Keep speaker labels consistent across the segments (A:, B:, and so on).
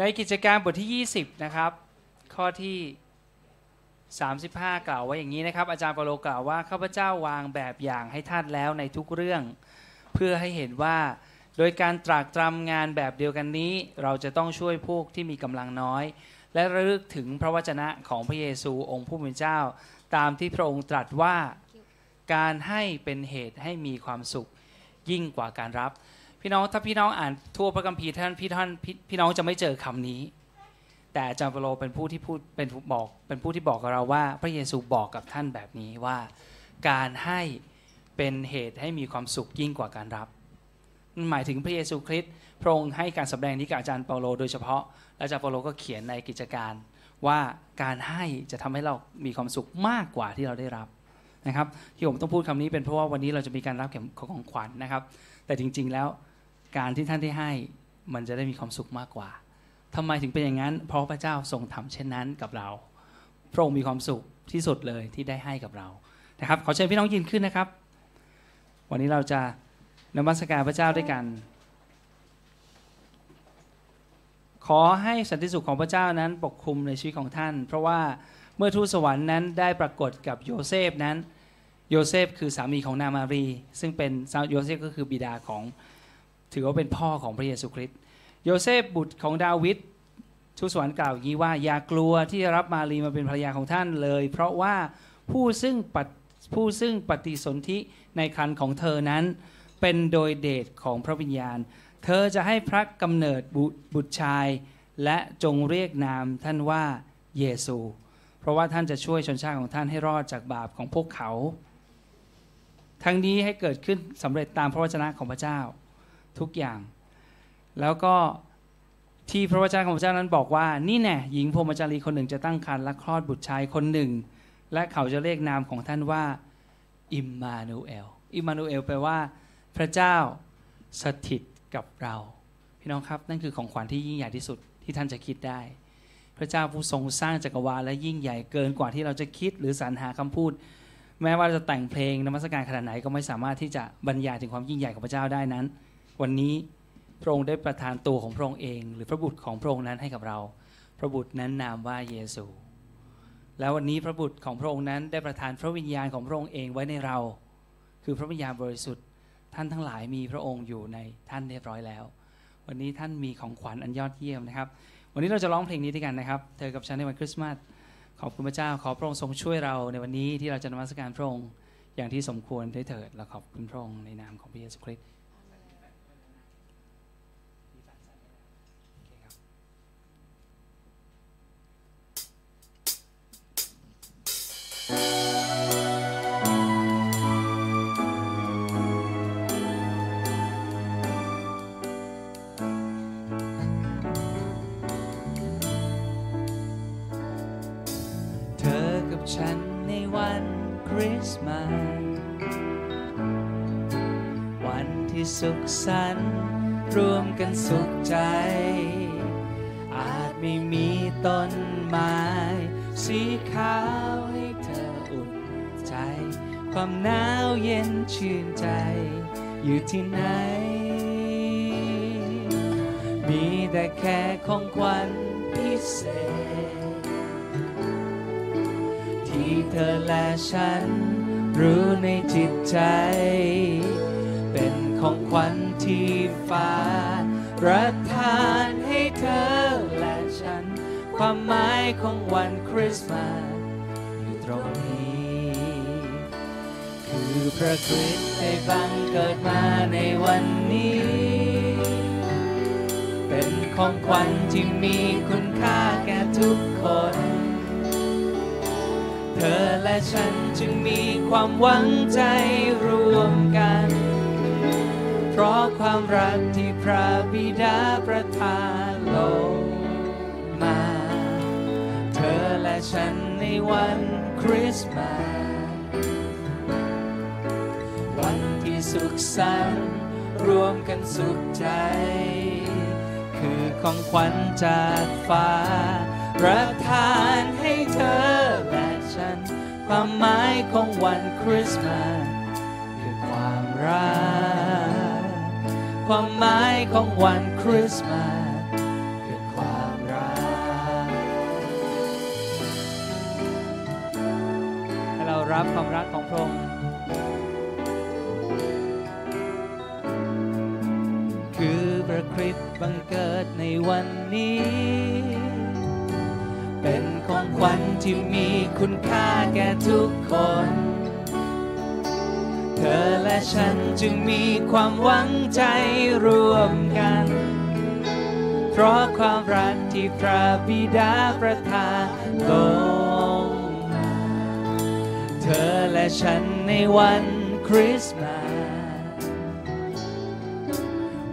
A: ในกิจการบทที่ 20 นะครับ ข้อที่ 35 กล่าวไว้อย่างนี้นะครับ อาจารย์เปโลกล่าวว่าข้าพเจ้าวางแบบอย่างให้ท่านแล้วในทุกเรื่อง เพื่อให้เห็นว่าโดยการตรากตรำงานแบบเดียวกันนี้ เราจะต้องช่วยพวกที่มีกำลังน้อย และระลึกถึงพระวจนะของพระเยซูองค์ผู้เป็นเจ้า ตามที่พระองค์ตรัสว่าการให้เป็นเหตุให้มีความสุขยิ่งกว่าการรับ พี่น้องถ้าพี่น้องอ่านทั่วพระคัมภีร์ท่านพี่ท่านพี่พี่น้องจะไม่เจอคำนี้ แต่อาจารย์เปโลเป็นผู้ที่พูดเป็นบอกเป็นผู้ที่บอกกับเราว่า พระเยซูบอกกับท่านแบบนี้ว่า การให้เป็นเหตุให้มีความสุขยิ่งกว่าการรับมันหมายถึงพระเยซูคริสต์พระองค์ให้การสำแดงนี้กับอาจารย์เปาโลโดยเฉพาะและอาจารย์เปาโลก็เขียนในกิจการว่าการให้จะทำให้เรามีความสุขมากกว่าที่เราได้รับนะครับที่ผมต้องพูดคำนี้เป็นเพราะว่าวันนี้เราจะมีการรับเข็มของขวัญนะครับ แต่จริง ๆแล้ว การที่ท่านได้ให้มันจะได้มีความสุขมากกว่าทำไมถึงเป็นอย่างนั้น เพราะพระเจ้าทรงทำเช่นนั้นกับเรา พระองค์มีความสุขที่สุดเลยที่ได้ให้กับเรานะครับขอเชิญพี่น้องยืนขึ้นนะครับ วันนี้เราจะนมัสการพระเจ้าด้วยกัน ขอให้สันติสุขของพระเจ้านั้นปกคลุมในชีวิตของท่าน เพราะว่าเมื่อทูตสวรรค์นั้นได้ปรากฏกับโยเซฟนั้น โยเซฟคือสามีของนางมารี ซึ่งเป็นโยเซฟก็คือบิดาของ ถือว่าเป็นพ่อของพระเยซูคริสต์โยเซฟบุตรของดาวิดทูตสวรรค์กล่าวอย่างนี้ว่าอย่ากลัวที่จะรับมารีมาเป็นภรรยาของท่านเลย เพราะว่าผู้ซึ่งปฏิผู้ซึ่งปฏิสนธิในครรภ์ของเธอนั้น เป็นโดยเดชของพระวิญญาณ เธอจะให้พระกำเนิดบุตรชาย และจงเรียกนามท่านว่าเยซู เพราะว่าท่านจะช่วยชนชาติของท่านให้รอดจากบาปของพวกเขา ทั้งนี้ให้เกิดขึ้นสำเร็จตามพระวจนะของพระเจ้า ทุกอย่าง แล้วก็ที่พระวจนะของพระเจ้านั้นบอกว่า นี่แน่หญิงพรหมจารีคนหนึ่งจะตั้งครรภ์และคลอดบุตรชายคนหนึ่ง และเขาจะเรียกนามของท่านว่า อิมมานูเอลอิมมานูเอลแปลว่า พระเจ้าสถิตกับเรา พี่น้องครับนั่นคือของขวัญที่ยิ่งใหญ่ที่สุดที่ท่านจะคิดได้ พระเจ้าผู้ทรงสร้างจักรวาลและยิ่งใหญ่เกินกว่าที่เราจะคิดหรือสรรหาคำพูด แม้ว่าจะแต่งเพลงนมัสการขนาดไหนก็ไม่สามารถที่จะบรรยายถึงความยิ่งใหญ่ของพระเจ้าได้นั้น วันนี้พระองค์ได้ประทานตัวของพระองค์เอง หรือพระบุตรของพระองค์นั้นให้กับเรา พระบุตรนั้นนามว่าเยซู แล้ววันนี้พระบุตรของพระองค์นั้นได้ประทานพระวิญญาณของพระองค์เองไว้ในเรา คือพระวิญญาณบริสุทธิ์ ท่านทั้งหลายมีพระองค์อยู่ในท่านเรียบร้อยแล้ว วันนี้ท่านมีของขวัญอันยอดเยี่ยมนะครับ วันนี้เราจะร้องเพลงนี้ด้วยกันนะครับ เธอกับฉันในวันคริสต์มาส ขอบคุณพระเจ้า ขอพระองค์ทรงช่วยเราในวันนี้ที่เราจะนมัสการพระองค์อย่างที่สมควรได้เถิด และขอบคุณพระองค์ในนามของพระเยซูคริสต์ เธอกับฉันในวันคริสต์มาสวันที่สุขสันต์ร่วมกันสุขใจ อาจไม่มีต้นไม้สีขาว ความหนาวเย็นชื่นใจ อยู่ที่ไหน มีแต่แค่ของขวัญพิเศษ ที่เธอและฉันรู้ในจิตใจ เป็นของขวัญที่ฟ้าประทานให้เธอและฉัน ความหมายของวันคริสต์มาสอยู่ตรงนี้ คือพระคริสต์ได้บังเกิดมาในวันนี้ เป็นของขวัญที่มีคุณค่าแก่ทุกคน เธอและฉันจึงมีความหวังใจรวมกัน เพราะความรักที่พระบิดาประทานลงมา เธอและฉันในวันคริสต์มาส สุขสันต์รวมกันสุขใจ คือของขวัญจากฟ้าประทานให้เธอและฉัน ความหมายของวันคริสต์มาสคือความรัก ความหมายของวันคริสต์มาสรับความรักของพระองค์ วันนี้ เป็นของขวัญที่มีคุณค่าแก่ทุกคน เธอและฉันจึงมีความหวังใจร่วมกัน เพราะความรักที่พระบิดาประทานลงมาเธอและฉันในวันคริสต์มาส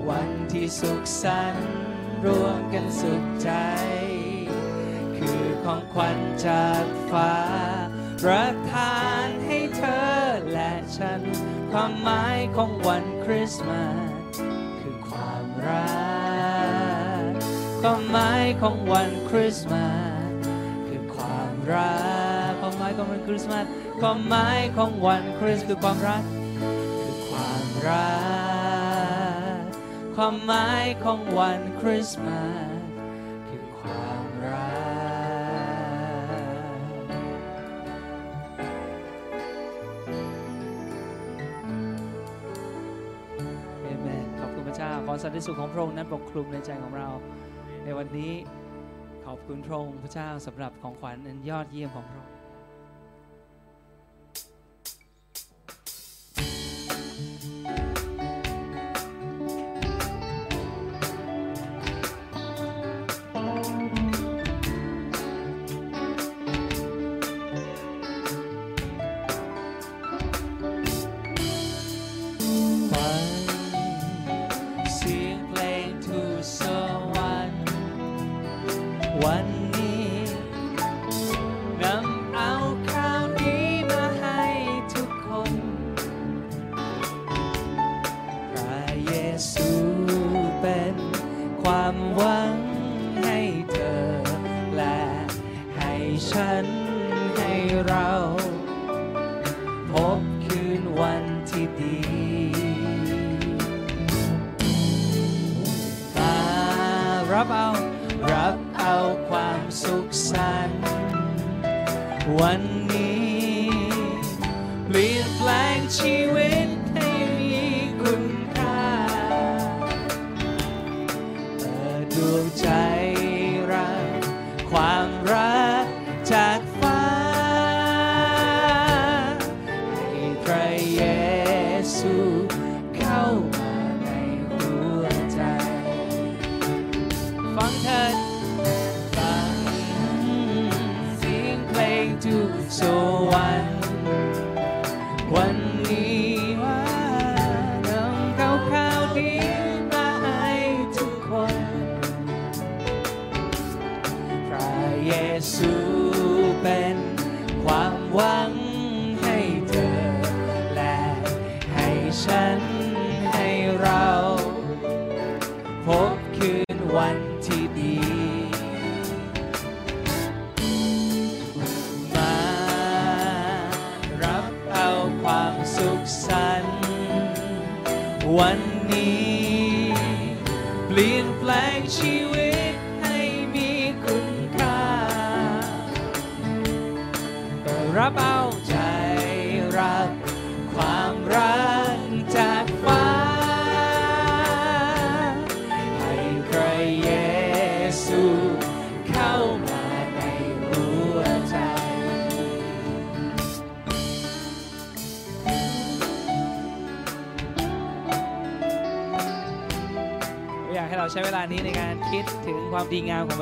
A: วันที่สุขสันต์ รวมกันสุขใจ คือของขวัญจากฟ้า ประทานให้เธอและฉัน ความหมายของวันคริสต์มาสคือความรักความหมายของวันคริสต์มาสคือความรักความหมายของวันคริสต์มาสความหมายของวันคริสต์คือความรักคือความรัก ความหมายของวันคริสต์มาสคือความรัก เอเมน ขอบคุณพระเจ้า ขอสันติสุขของพระองค์นั้นปกคลุมในใจของเรา ในวันนี้ขอบคุณพระองค์พระเจ้าสำหรับของขวัญอันยอดเยี่ยมของพระองค์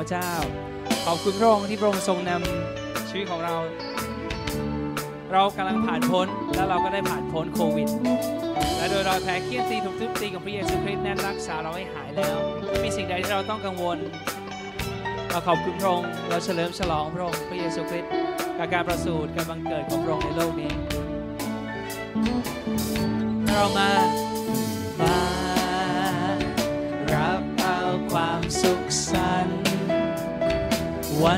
A: ระเจ้า ขอบคุณพระองค์ที่พระองค์ทรงนำชีวิตของเรา เรากำลังผ่านพ้นแล้วเราก็ได้ผ่านพ้นโควิด และโดยรอยแผลเคี่ยนตีถูกทุบตีของพระเยซูคริสต์นั้นรักษาเราให้หายแล้วไม่มีสิ่งใดที่เราต้องกังวล เราขอบคุณพระองค์เราเฉลิมฉลองพระองค์พระเยซูคริสต์กับการประสูติการบังเกิดของพระองค์ในโลกนี้ เรามามารับเอาความสุขสันต์ วั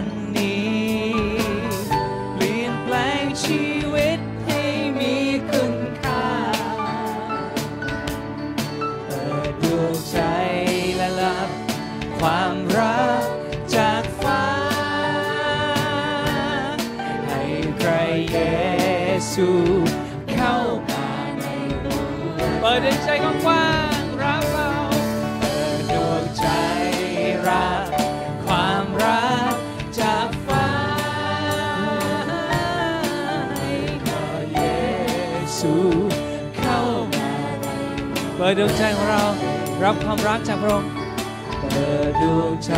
A: ปิดดวงใจของเรา รับความรักจากพระองค์เปิดดวงใจ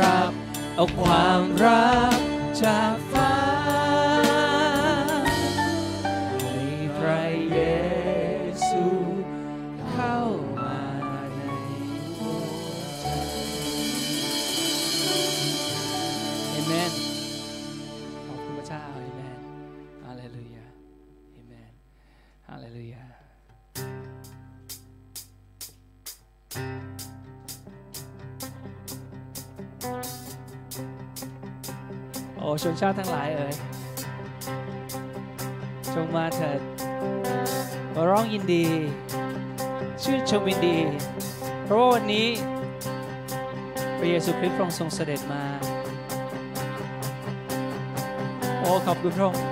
A: รับเอาความรักจาก ชนชาติทั้งหลายเอ่ยจงมาเถิดมาร้องยินดี ชื่นชมยินดี เพราะว่าวันนี้ พระเยซูคริสต์ทรงทรงเสด็จมา โอ้ขอบคุณพระองค์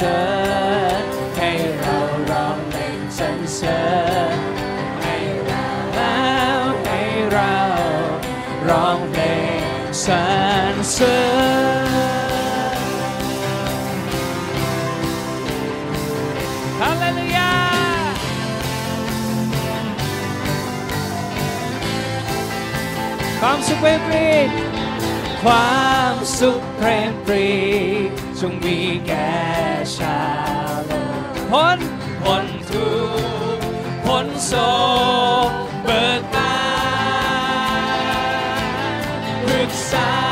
A: สริญให้เราร้องเพลงสรรเสริญให้เราแล้วให้เราร้องเพลงสรรเสริญฮาเลลูยาความสุขเพลงปรีความสุขเพลงปรี จงมีแก่ชาวโลกพ้นพ้นทุกข์พ้นโศกเบิกบานปรึกษา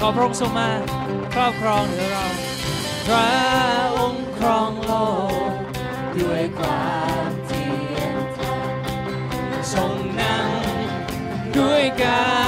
A: ขอพระองค์ทรงมาครอบครองเหนือเรา พระองค์ครองโลกด้วยความเที่ยงธรรมทรงนำด้วยการ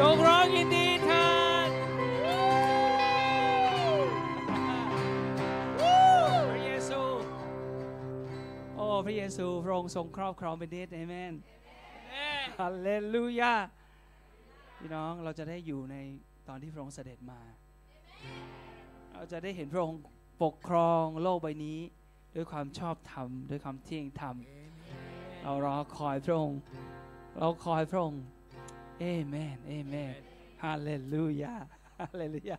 A: จงร้องยินดีท่านพระ
B: เย
A: ซู โอ้ พระเยซูพระองค์ทรงครอบครองเป็นนิดเอเมนฮาเลลูยา พี่น้องเราจะได้อยู่ในตอนที่พระองค์เสด็จมา เราจะได้เห็นพระองค์ปกครองโลกใบนี้ ด้วยความชอบธรรม ด้วยความเที่ยงธรรม เรารอคอยพระองค์ เราคอยพระองค์ เอเมนเอเมนฮาเลลูยาฮาเลลูยา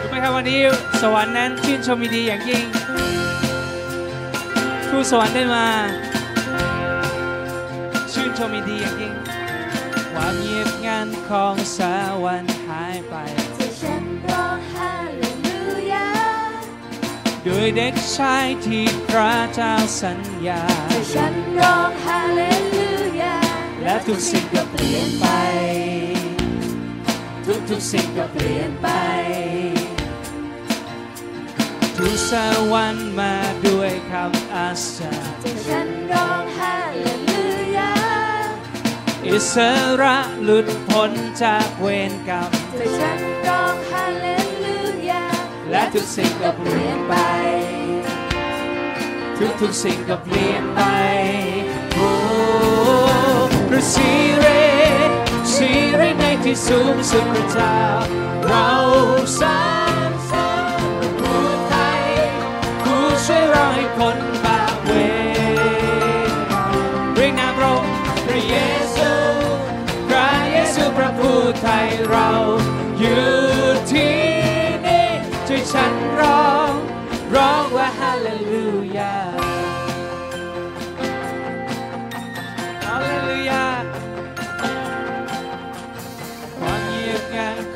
A: รู้ไหมครับวันนี้สวรรค์นั้นชื่นชมยิดีอย่างยิ่งทูตสวรรค์ได้มา ชื่นชมยิดีอย่างยิ่งความเงียบงันของสวรรค์หายไป ด้วยเด็กชายที่พระเจ้าสัญญา
B: ที่ฉันร้องฮาเลลูยา
A: และทุกสิ่งก็เปลี่ยนไป ทุกทุกๆสิ่งก็เปลี่ยนไป ทุกสวรรค์มาด้วยคำอาสาจ
B: ที่ฉันร้องฮาเลลูยา
A: อิสระหลุดพ้นจากเวรกรรม
B: ที่ฉัน
A: และทุกสิ่งก็เปลี่ยนไป ทุกทุกๆสิ่งก็เปลี่ยนไปโอ้พระสิเรสิเรในที่สูงสุดพระเจ้าเราสรรเสริญผู้ไทยผู้ช่วยเราให้พ้น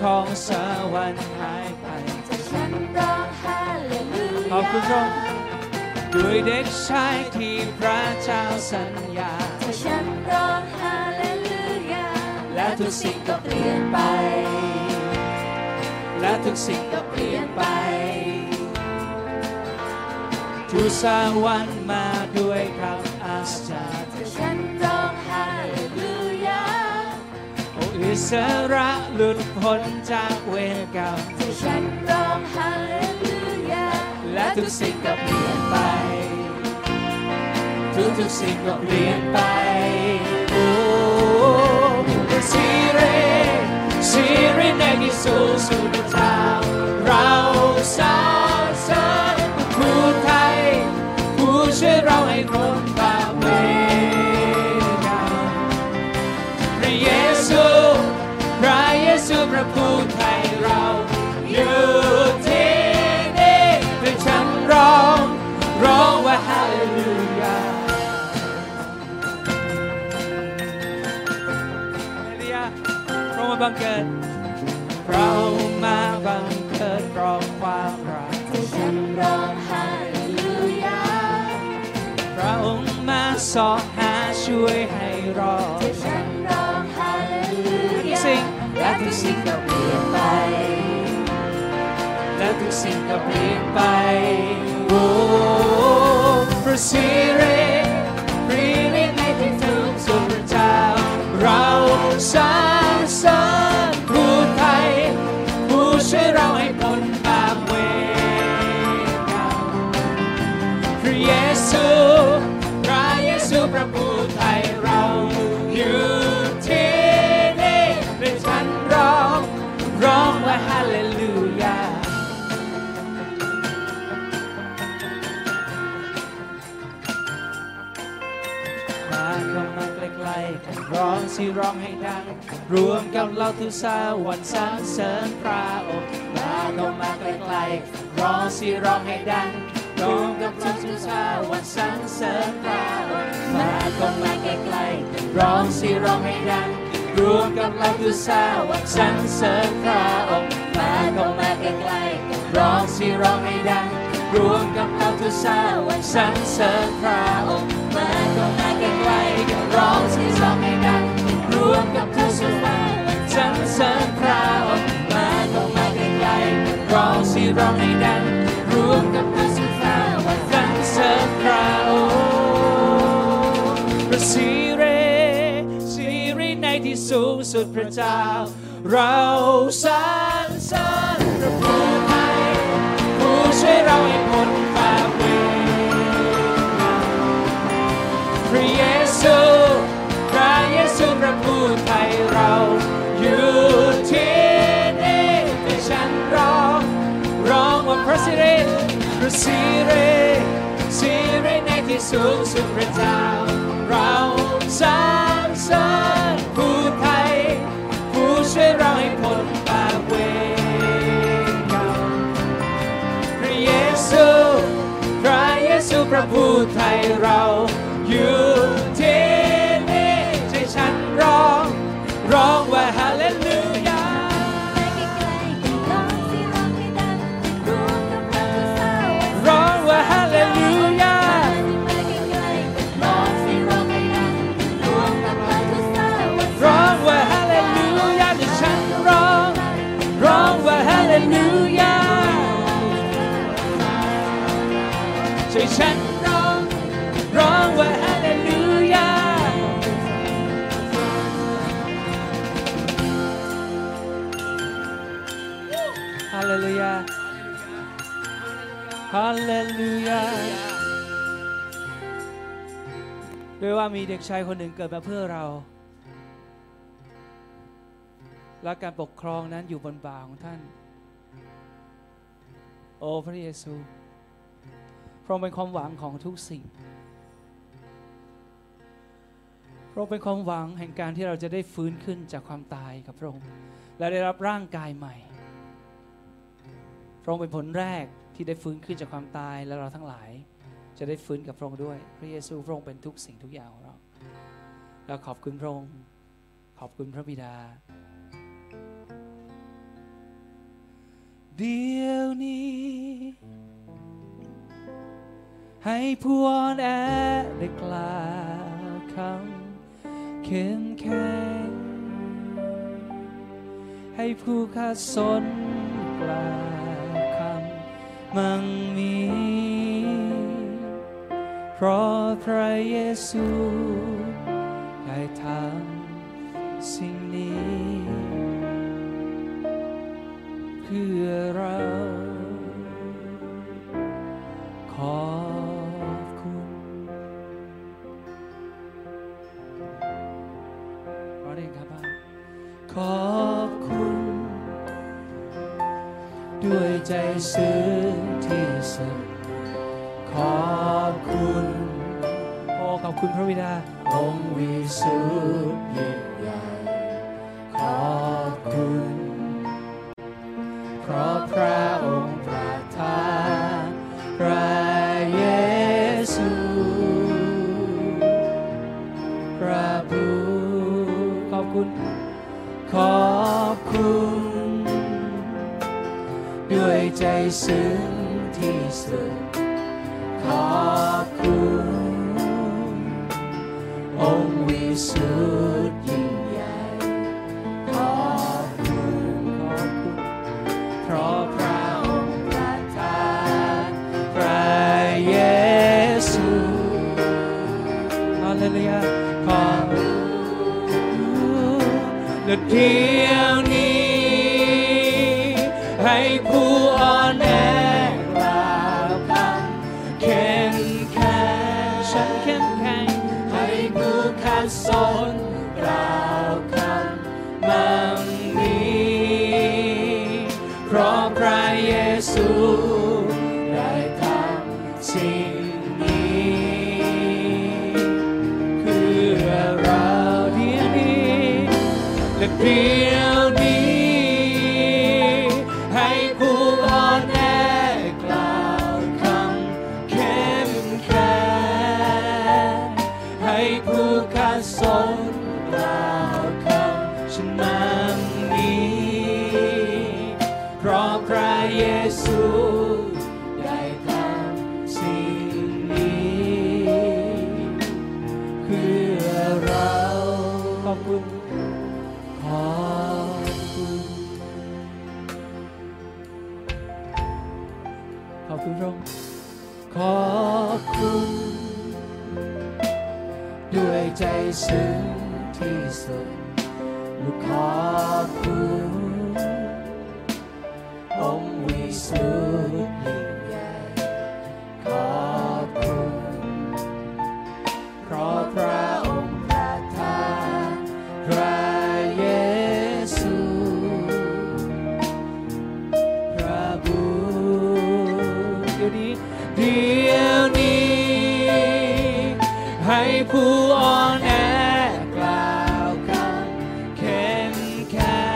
A: ของสวรรค์หายไป
B: ที่ฉันร้องฮาเลลูยา
A: ขอบคุณพระองค์ด้วยเด็กชายที่พระเจ้าสัญญา
B: ที่ฉันร้องฮาเลลูยา
A: และทุกสิ่งก็เปลี่ยนไป และทุกสิ่งก็เปลี่ยนไปทุกสวรรค์มาด้วยคำอาสา
B: อิ
A: สระหลุดพ้นจากเวรกรรม
B: ที่ฉันร้องฮาเลลูยา
A: และทุกสิ่งก็เปลี่ยนไป ทุกทุกสิ่งก็เปลี่ยนไปโอ้สิเรซีเรในกิโซสุดทางเราสาสริรผู้ไทยผู้ช่วยเราให้รอดบา ผู้ไทยเราอยู่ที่นี่ให้ฉันร้องร้องว่าฮาเลลูยาฮาเลลูยาพระองค์มาบังเกิดเรามาบังเกิดเพราะความรัก
B: ที่ฉันร้องฮาเลลูยา
A: พระองค์มาสอหาช่วยให้รอด
B: ที่ฉันร้องฮาเลลูยา
A: สิ่ ง
B: และทุกสิ่งก็เปลี่ยนไป
A: แล สิร้องให้ดัง รวมกับเราทุกสาวันสรรเสริญพระองค์มาเข้ามาใกล้ๆร้องสิร้องให้ดังรวมกับเราทุกสาวันสรรเสริญพระองค์มาเข้ามาใกล้ๆร้องสิร้องให้ดัง รวมกับเราทุกสาวันสรรเสริญพระองค์มาเข้ามาใกล้ๆร้องสิร้องให้ดังรวมกับเราทุกสาวันสรรเสริญพระองค์มาก็มาใกล้ๆกันร้องสิร้องให้ดัง วมกับทุกสุภาสรรเสริญพระองค์มาก็มาใกล้ๆกันร้องสิร้องให้ดังรวมกับทุกสุภาสรรเสริญพระองค์พระสิเรสิริในที่สูงสุดพระเจ้า เราสรรเสริญพระผู้ไทยผู้ช่วยเราให้ สิริสิริในที่สูงสุดพระเจ้า เราสรรเสริญผู้ไทย ผู้ช่วยเราให้พ้นปาเวรกรรมพระเยซู พระเยซูพระผู้ไทยเรา ฮาเลลูยา
B: ด้ว
A: ย
B: ว่า
A: มีเด็กชายคนหนึ่งเกิดมาเพื่อเรา และการปกครองนั้นอยู่บนบ่าของท่าน โอ้พระเยซู พระองค์เป็นความหวังของทุกสิ่ง พระองค์เป็นความหวังแห่งการที่เราจะได้ฟื้นขึ้นจากความตายกับพระองค์ และได้รับร่างกายใหม่ พระองค์เป็นผลแรก ที่ได้ฟื้นขึ้นจากความตายและเราทั้งหลาย จะได้ฟื้นกับพระองค์ด้วย พระเยซูพระองค์เป็นทุกสิ่งทุกอย่างของเรา เราขอบคุณพระองค์ ขอบคุณพระบิดา เดี๋ยวนี้ ให้ผู้อ่อนแอได้กล่าวคำเข้มแข็งให้ผู้ขาดสนกล่าว มั่งมี เพราะพระเยซูได้ทำสิ่งนี้ เพื่อเราขอบคุณร้องเองครับบ้างขอบคุณ ด้วยใจซึ้งที่สุด ขอบคุณ
C: ขอบคุณพระบิดา
A: องค์วิสุทธิ์ยิ่งใหญ่ ขอบคุณ เพราะพระ ซึ้งที่สุดขอบคุณองค์วิสุทธิ์ยิ่งใหญ่ขอบคุณ
C: ขอบคุณ
A: เพราะพระองค์ประทานพระเยซู
C: ฮาเลลูยา
A: ขอบและเดี แให้ผู้อ่อนแอกล่าวคำเข้มแข็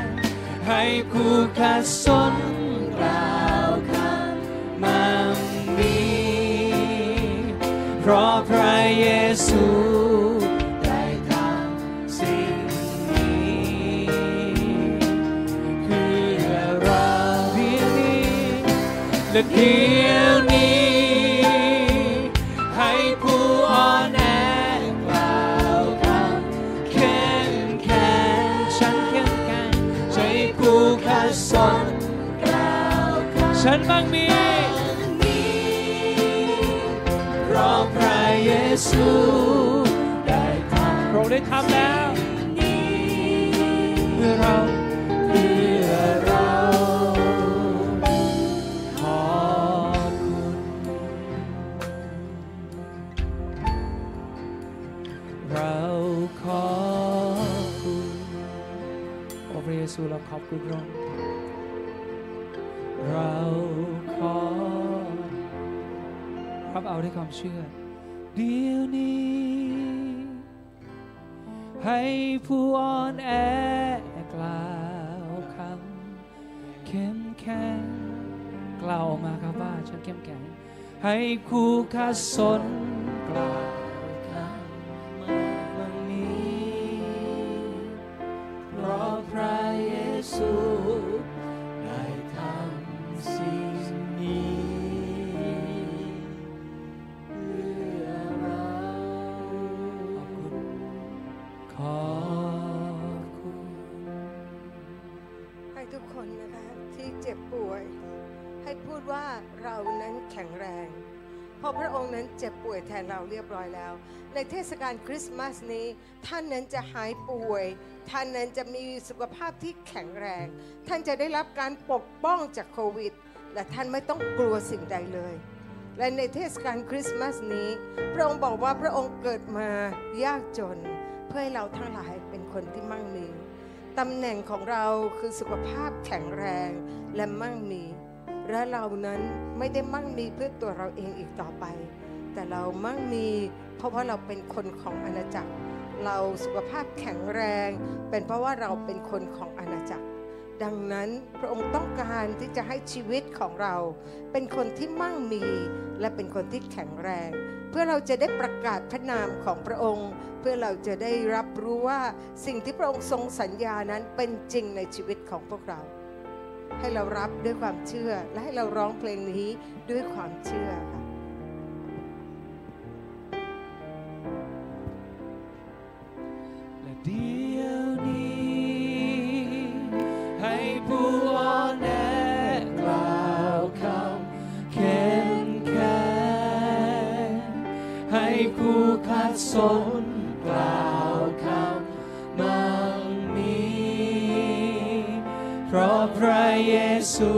A: งให้ผู้ขัดสนกล่าวคำมั่งมีเพราะพระเยซูได้ทำสิ่งนี้เพื่อเราเพียงนี้และเดียว
C: ฉันมั่งมี
A: เพราะพระเยซูได้ท
C: พระองค์ได้ทำแล้วำ
A: นี้
C: เพื่อเรา
A: เพื่อเราขอบคุณ
C: เราขอบคุณโอ้พระเยซูเราขอบคุณพระองค์ เอาด้วยความเชื่อ เดี๋ยวนี้ ให้ผู้อ่อนแอกล่าวคำเข้มแข็งกล่าวออกมาครับว่าฉันเข้มแข็ง ให้คู่ข้าสนกล่าว
D: ศกาลคริสต์มาสนี้ ท่านนั้นจะหายป่วย ท่านนั้นจะมีสุขภาพที่แข็งแรง ท่านจะได้รับการปกป้องจากโควิด และท่านไม่ต้องกลัวสิ่งใดเลย และในเทศกาลคริสต์มาสนี้ พระองค์บอกว่าพระองค์เกิดมายากจน เพื่อให้เราทั้งหลายเป็นคนที่มั่งมีตำแหน่งของเราคือสุขภาพแข็งแรงและมั่งมี และเรานั้นไม่ได้มั่งมีเพื่อตัวเราเองอีกต่อไปแแต่เรามั่งมี เพราะว่าเราเป็นคนของอาณาจักร เราสุขภาพแข็งแรง เป็นเพราะว่าเราเป็นคนของอาณาจักร ดังนั้นพระองค์ต้องการที่จะให้ชีวิตของเรา เป็นคนที่มั่งมีและเป็นคนที่แข็งแรง เพื่อเราจะได้ประกาศพระนามของพระองค์ เพื่อเราจะได้รับรู้ว่าสิ่งที่พระองค์ทรงสัญญานั้นเป็นจริงในชีวิตของพวกเรา ให้เรารับด้วยความเชื่อและให้เราร้องเพลงนี้ด้วยความเชื่อค่ะ
A: และ สนกล่าวคำมั่งมี เพราะพระเยซู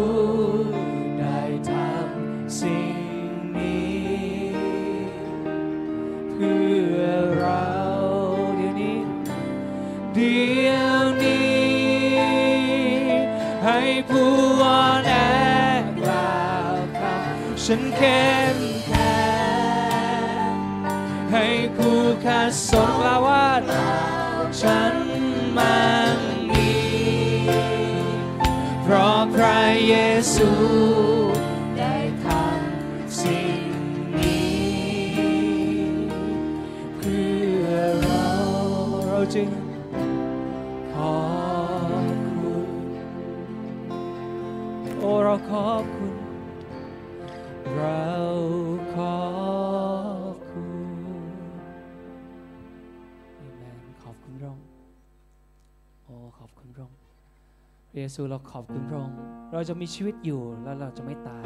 A: ได้ทำสิ่งนี้ เพื่อเราเดี๋ยวนี้ เดี๋ยวนี้ ให้ผู้อ่อนแอกล่าวคำฉันแข็ จึงขอบคุณ โอ้เราขอบคุณ เราขอบคุณอเมนขอบคุณพระองค์โอ้ขอบคุณพระองค์พระเยซูเราขอบคุณพระองค์เราจะมีชีวิตอยู่แล้วเราจะไม่ตาย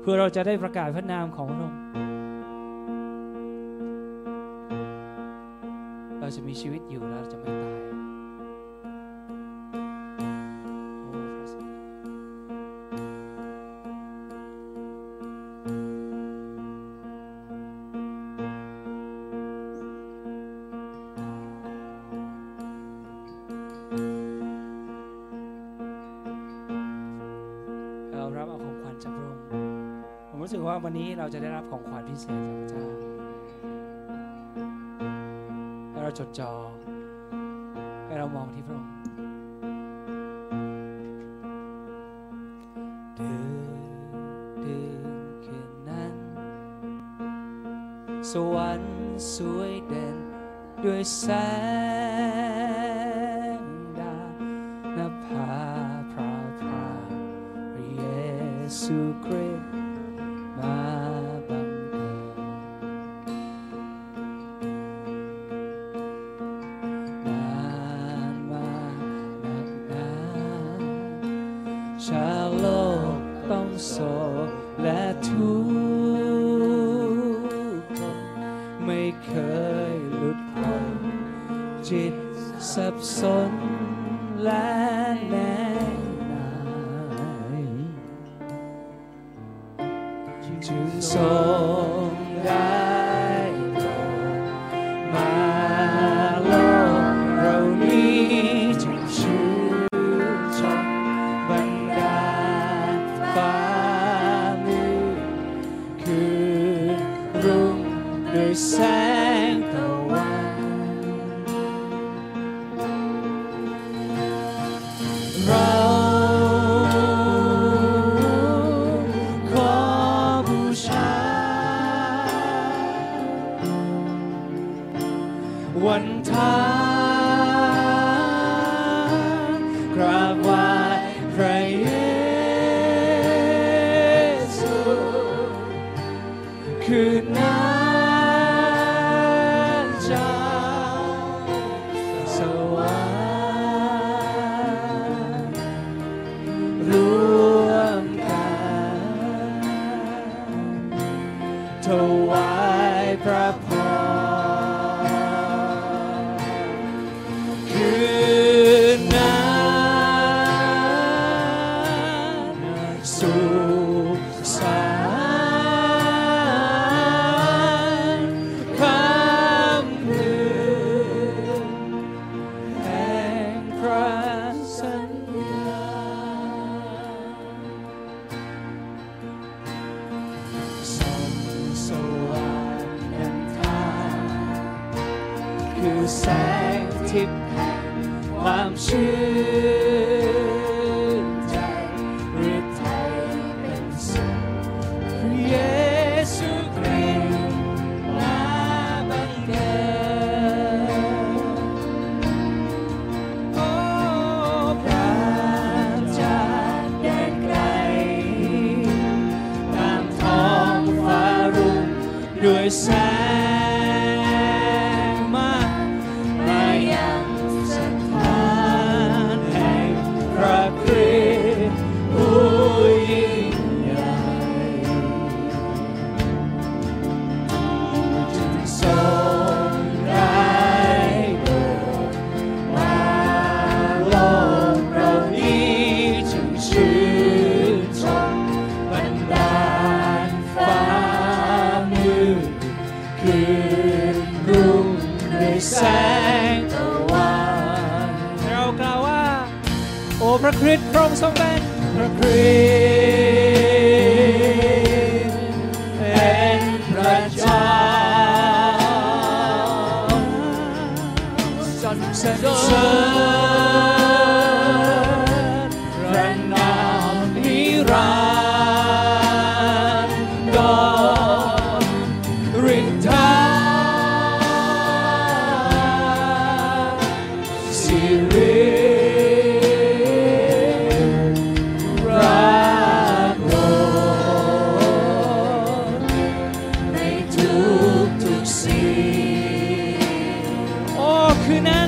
A: เพื่อเราจะได้ประกาศพระนามของพระองค์ จะมีชีวิตอยู่แล้วเราจะไม่ตาย ด้ว พ งด้ ริสต์พ โอ้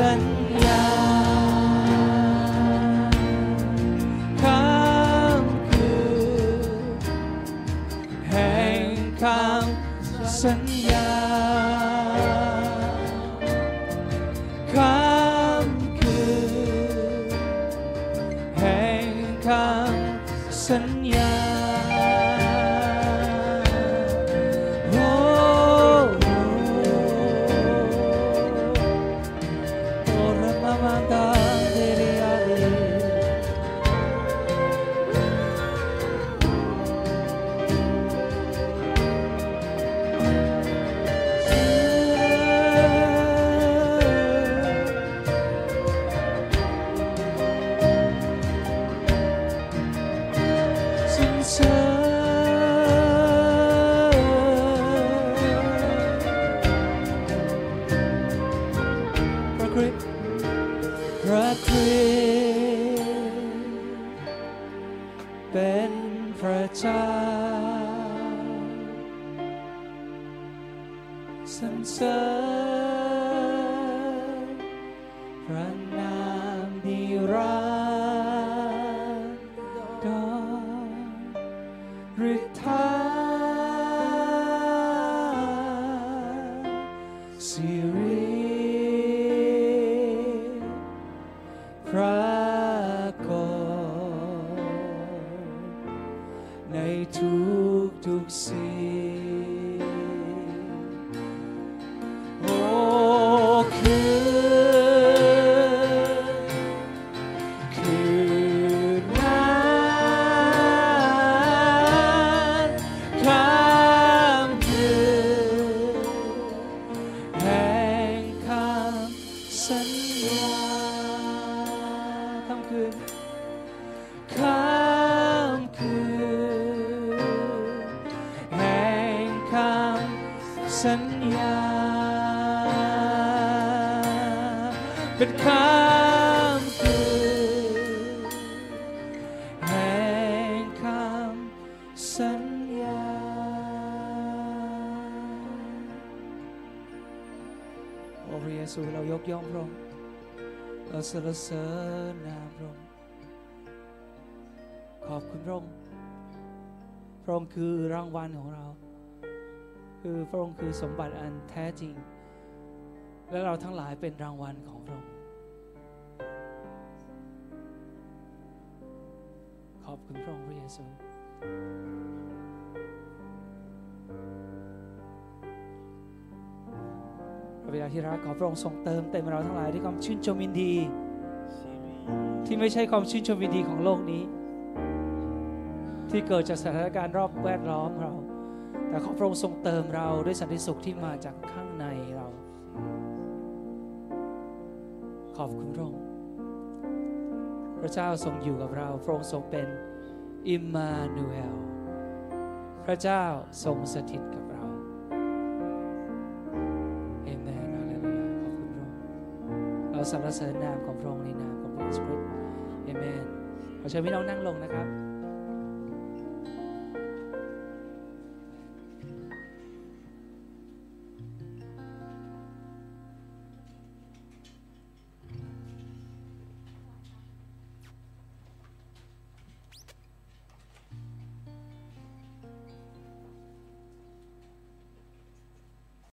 A: ำ
B: ยกย่
A: อง
B: พระ
A: อ
B: งค์
A: เรา
B: สรรเสริญนามพระอ
A: งค์ขอบคุณพระองค์พระองค์คือรางวัลของเรา คือพระองค์คือสมบัติอันแท้จริง และเราทั้งหลายเป็นรางวัลของพระองค์ขอบคุณพระองค์พระเยซู ระบิดาที่รักขอพระองค์ทรงเติมเต็มเราทั้งหลายด้วยความชื่นชมยินดี ที่ไม่ใช่ความชื่นชมยินดีของโลกนี้ ที่เกิดจากสถานการณ์รอบแวดล้อมเรา แต่ขอพระองค์ทรงเติมเราด้วยสันติสุขที่มาจากข้างในเรา ขอบคุณพระองค์พระเจ้าทรงอยู่กับเราพระองค์ทรงเป็นอิมมานูเอลพระเจ้าทรงสถิตกับ เราสรรเสริญนามของพระองค์ในนามของพระเยซูคริสต์เอเมนขอเชิญพี่น้องนั่งลงนะครับ